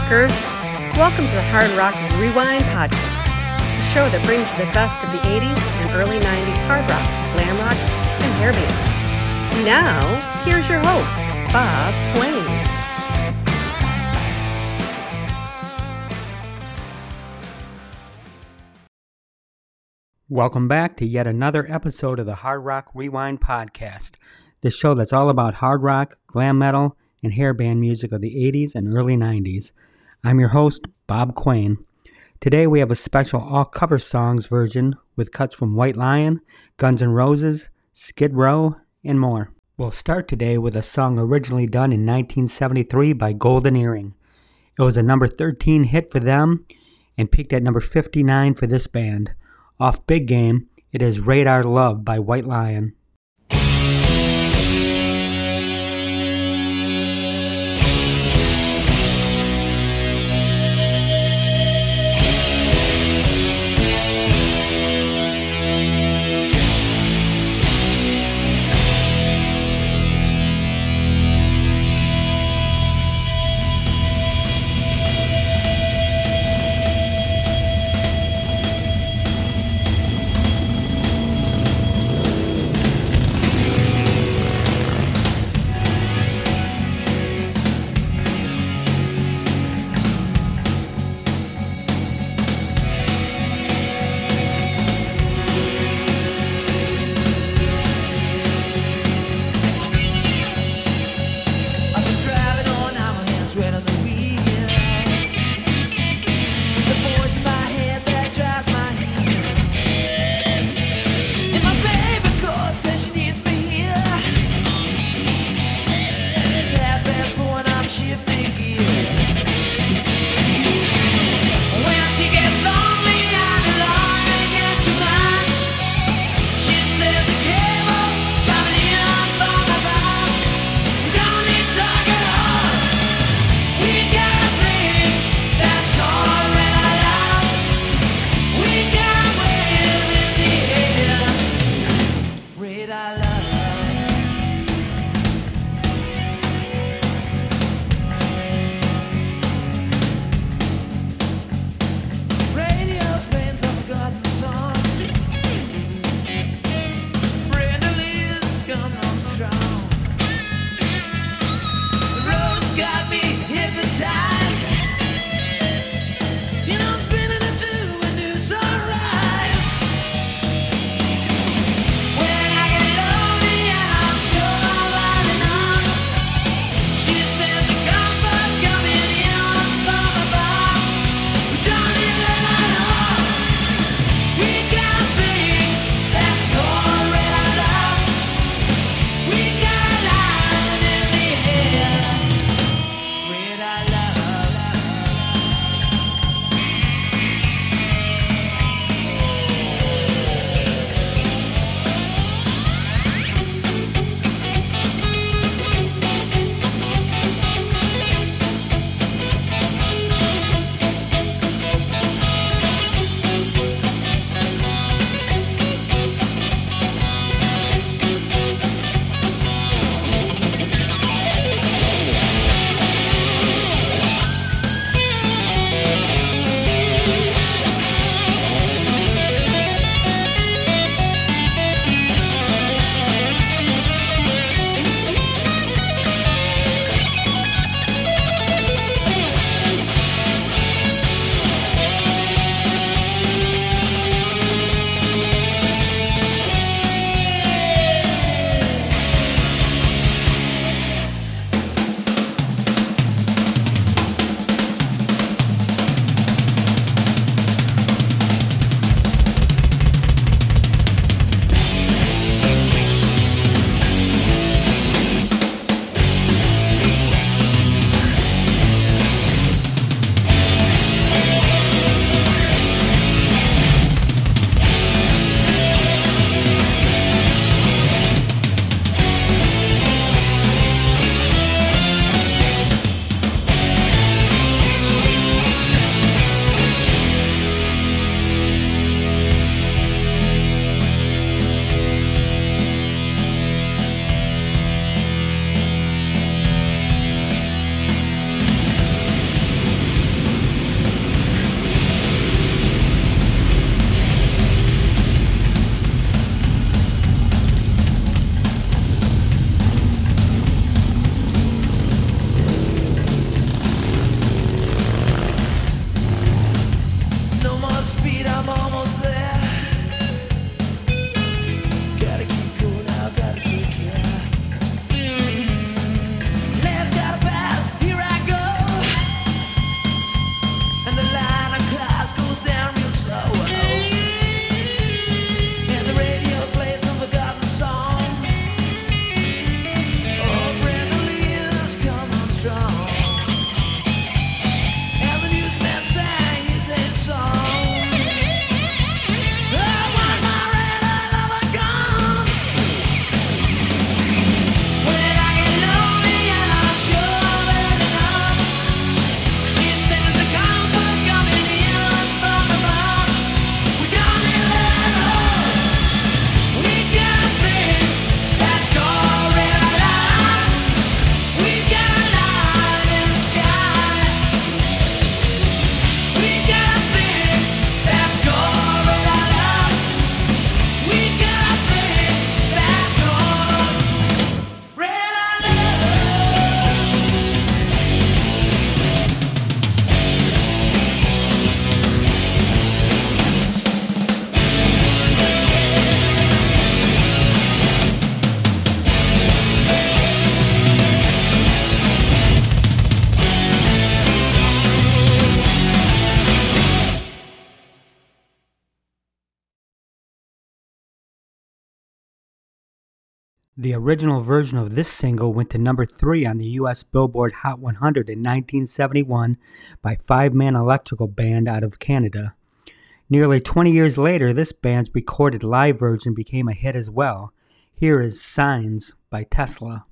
Rockers! Welcome to the Hard Rock Rewind Podcast, a show that brings you the best of the 80s and early 90s hard rock, glam rock, and hair bands. Now, here's your host, Bob Quane. Welcome back to yet another episode of the Hard Rock Rewind Podcast, the show that's all about hard rock, glam metal, and hair band music of the 80s and early 90s. I'm your host, Bob Quane. Today we have a special all cover songs version with cuts from White Lion, Guns N' Roses, Skid Row, and more. We'll start today with a song originally done in 1973 by Golden Earring. It was a number 13 hit for them and peaked at number 59 for this band. Off Big Game, it is Radar Love by White Lion. The original version of this single went to number three on the U.S. Billboard Hot 100 in 1971 by Five Man Electrical Band out of Canada. Nearly 20 years later, this band's recorded live version became a hit as well. Here is Signs by Tesla.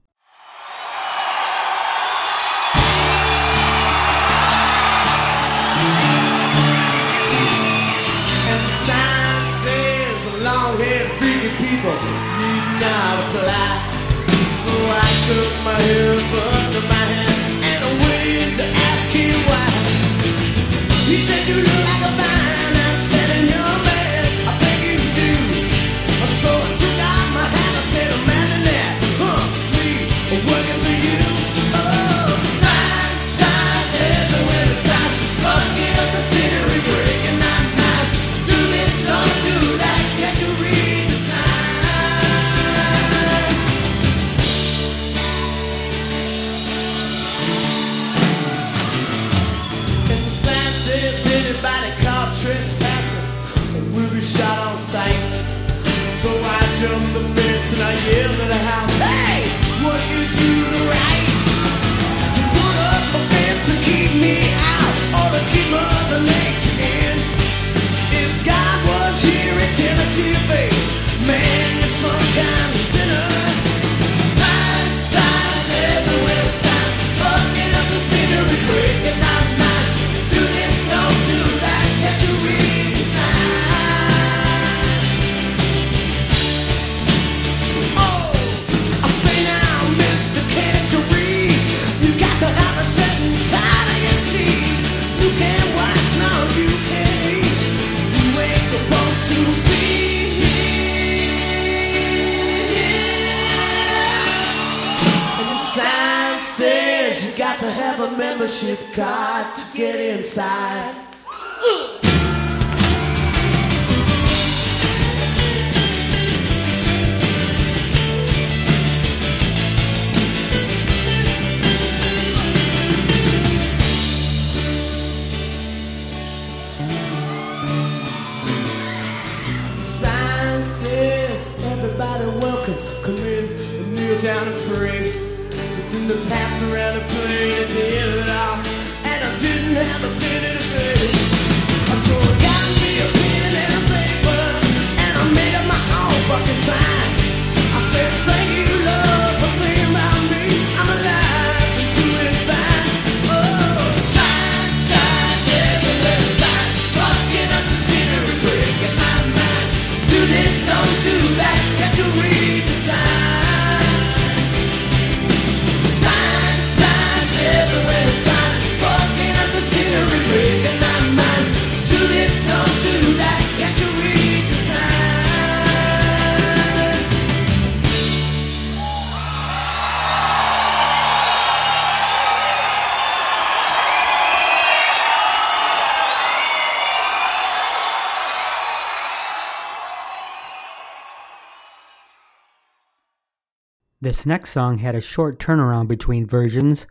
This next song had a short turnaround between versions.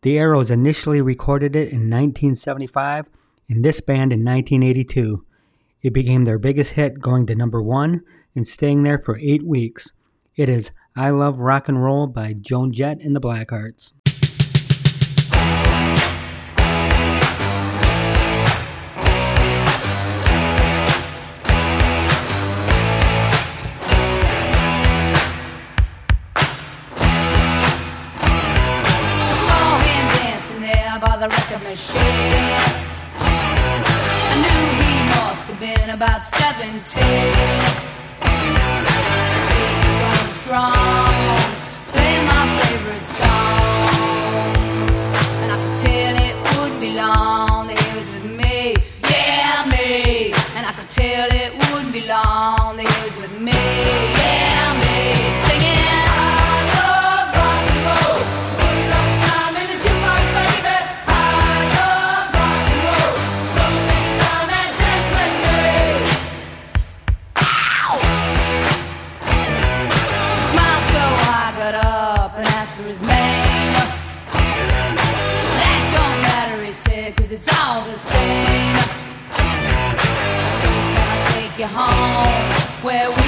The Arrows initially recorded it in 1975 and this band in 1982. It became their biggest hit, going to number one and staying there for eight weeks. It is I Love Rock and Roll by Joan Jett and the Blackhearts. machine. I knew he must have been about 17. He was going strong, playing my favorite song, and I could tell it would be long that he was with me, yeah me, and I could tell it would be long. where we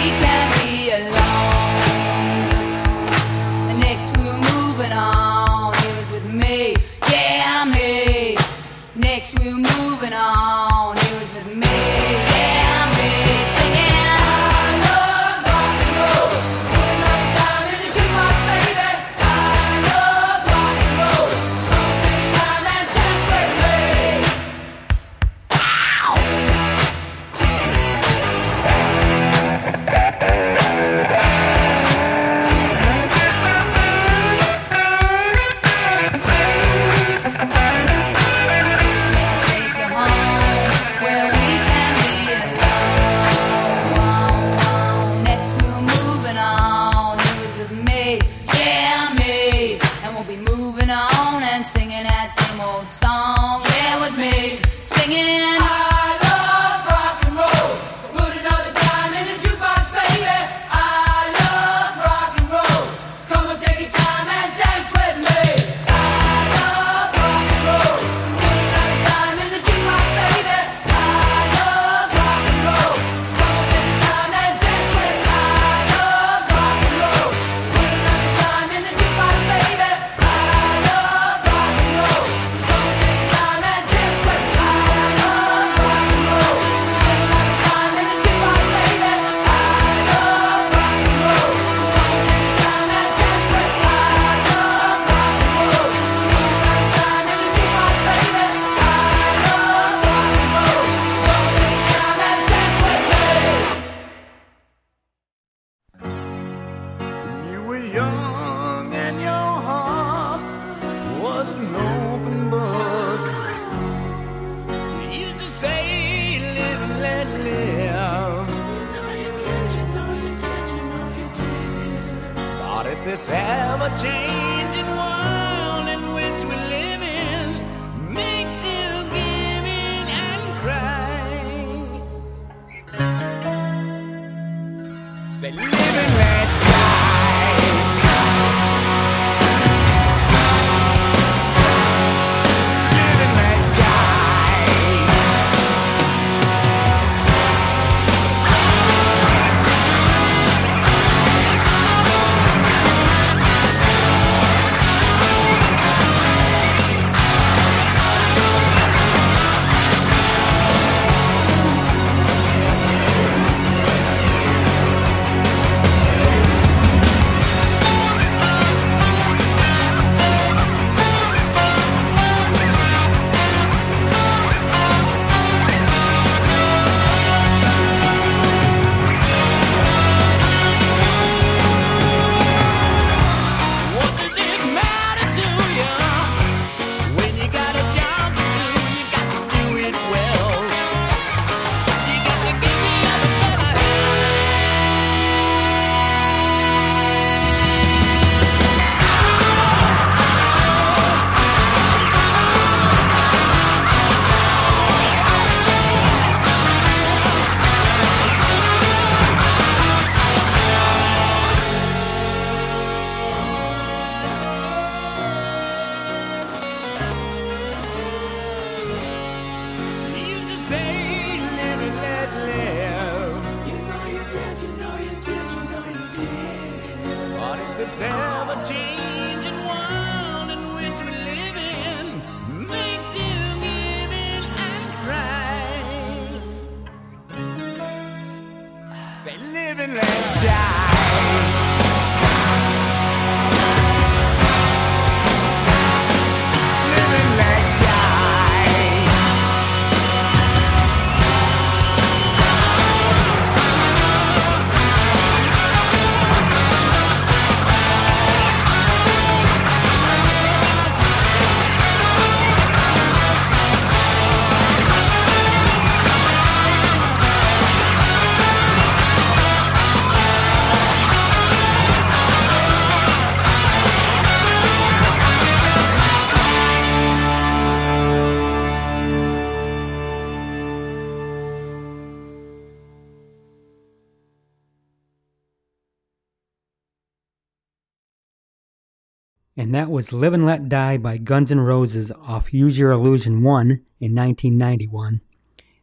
and that was Live and Let Die by Guns N' Roses off Use Your Illusion 1 in 1991.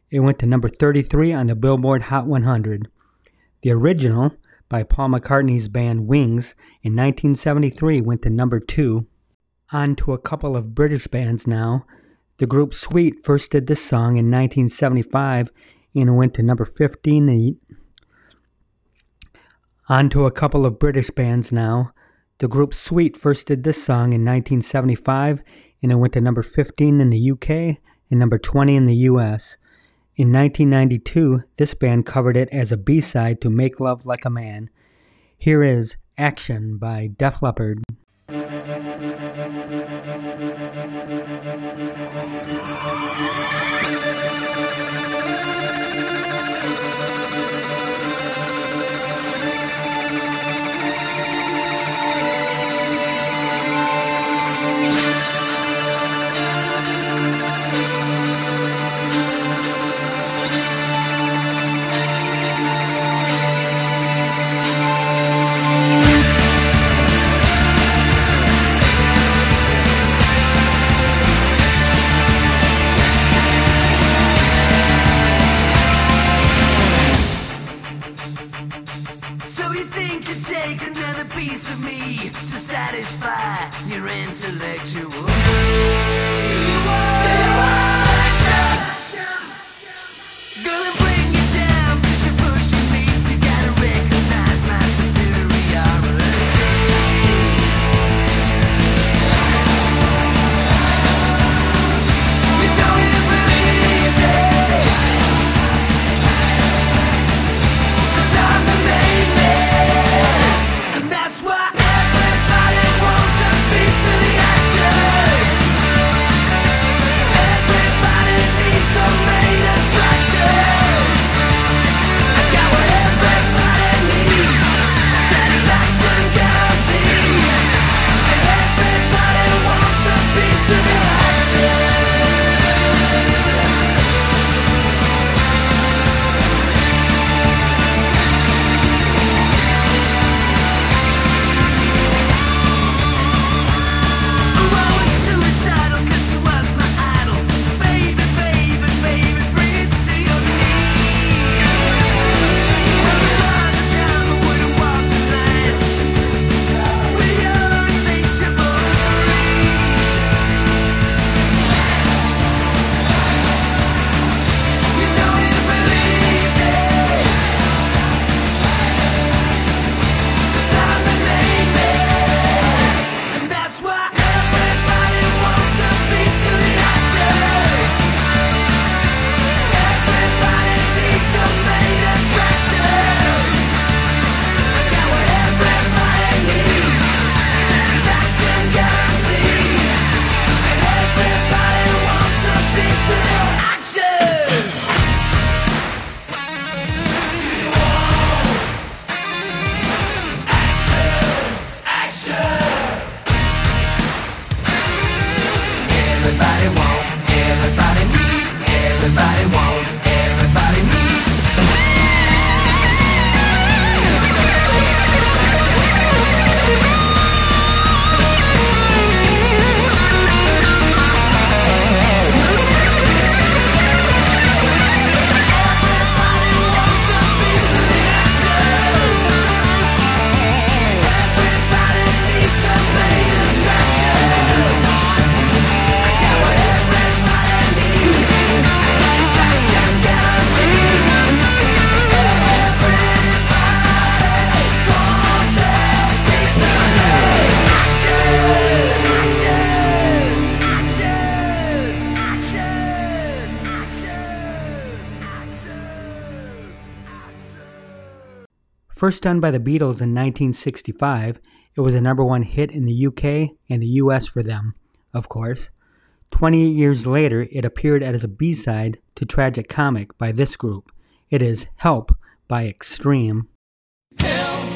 It went to number 33 on the Billboard Hot 100. The original, by Paul McCartney's band Wings, in 1973 went to number 2. On to a couple of British bands now. The group Sweet first did this song in 1975 and it went to number 15. On to a couple of British bands now. The group Sweet first did this song in 1975 and it went to number 15 in the UK and number 20 in the US. In 1992, this band covered it as a B side to Make Love Like a Man. Here is Action by Def Leppard. to me to satisfy your intellectual. First done by the Beatles in 1965, it was a number one hit in the UK and the US for them, of course. 20 years later, it appeared as a B side to Tragic Comic by this group. It is Help by Extreme. Help,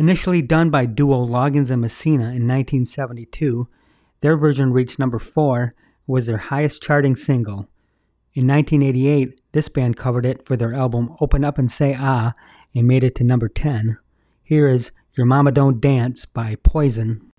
Initially done by duo Loggins and Messina in 1972, their version reached number 4 was their highest charting single. In 1988, this band covered it for their album Open Up and Say Ah and made it to number 10. Here is Your Mama Don't Dance by Poison.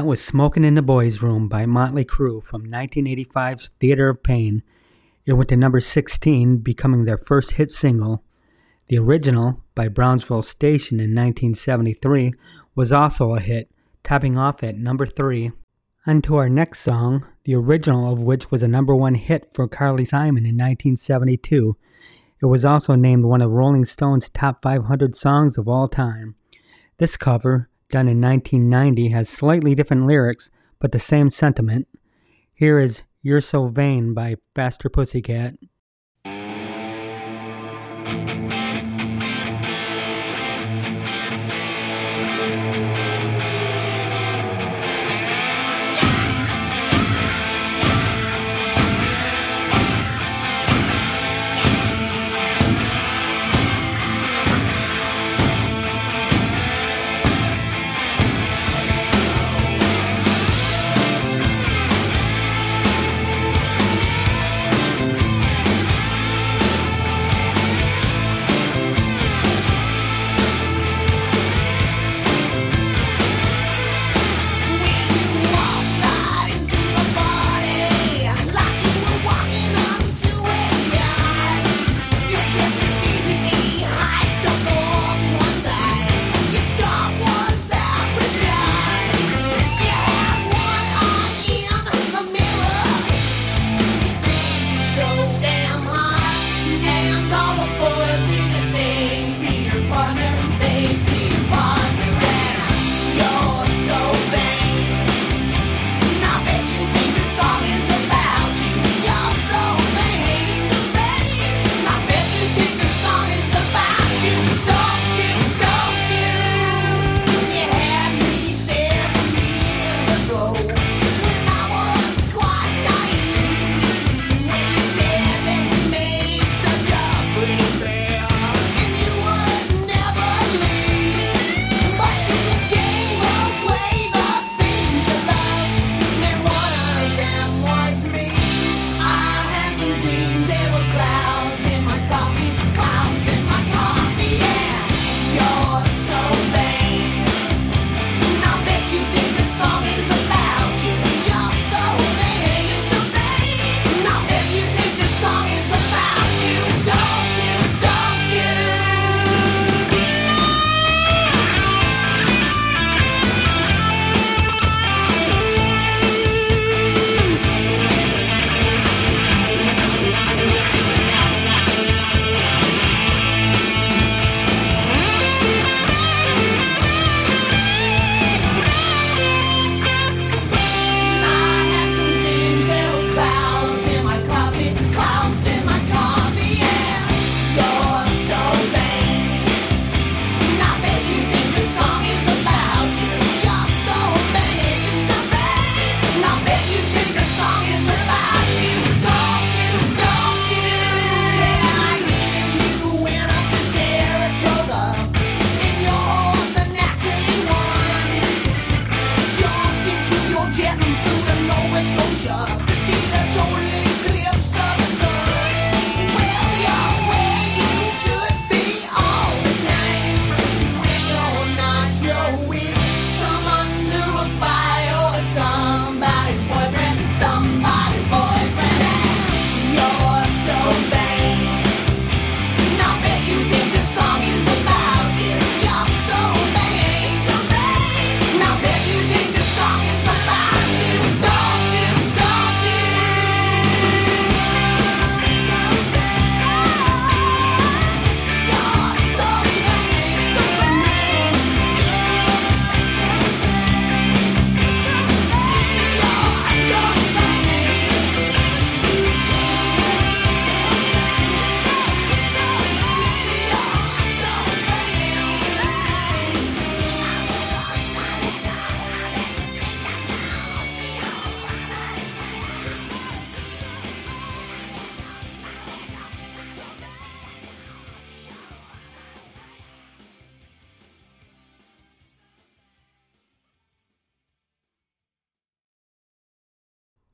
That was Smoking in the Boys' Room by Motley Crue from 1985's Theater of Pain. It went to number 16, becoming their first hit single. The original, by Brownsville Station in 1973, was also a hit, topping off at number 3. On to our next song, the original of which was a number one hit for Carly Simon in 1972. It was also named one of Rolling Stone's top 500 songs of all time. This cover, done in 1990, has slightly different lyrics, but the same sentiment. Here is You're So Vain by Faster Pussycat.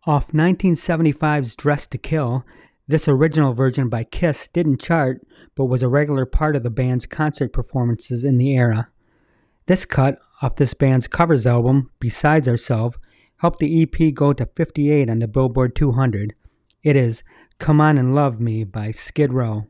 Off 1975's Dressed to Kill, this original version by Kiss didn't chart, but was a regular part of the band's concert performances in the era. This cut off this band's covers album, B-Side Ourselves, helped the EP go to 58 on the Billboard 200. It is Come On and Love Me by Skid Row.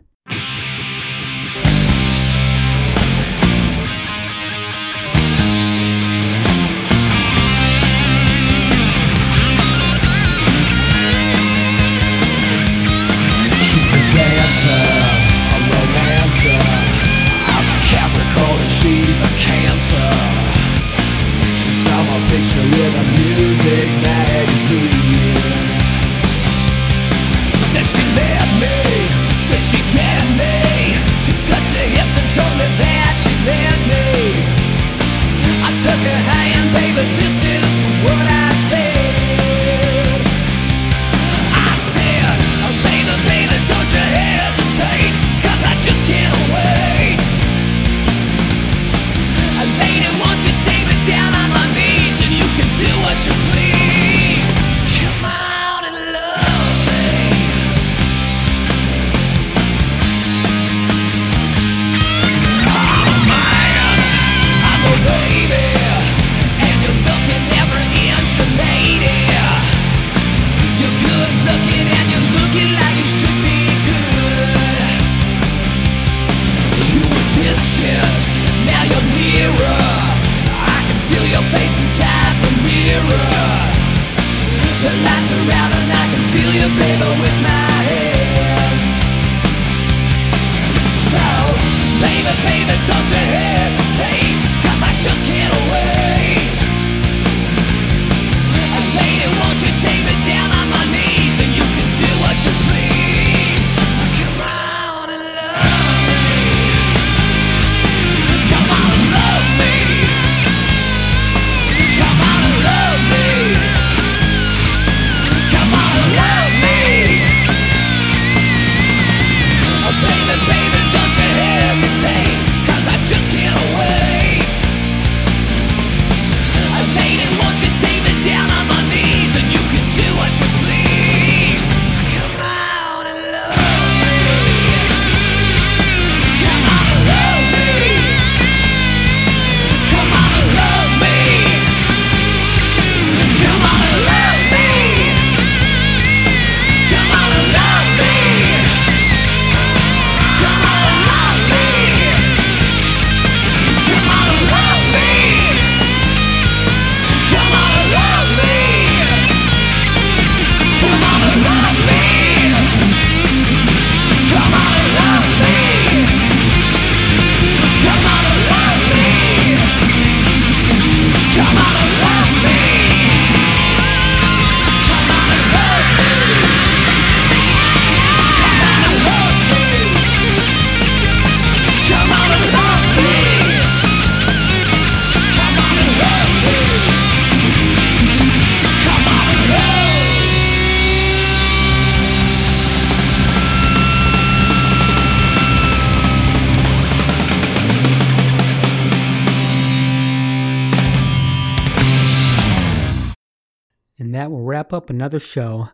wrap up another show.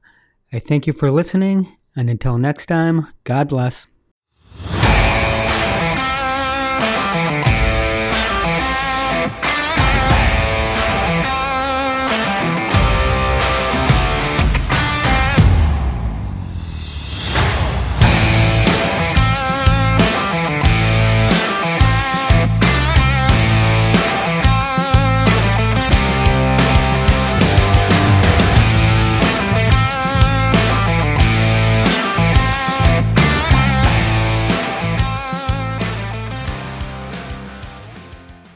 I thank you for listening, and until next time, God bless.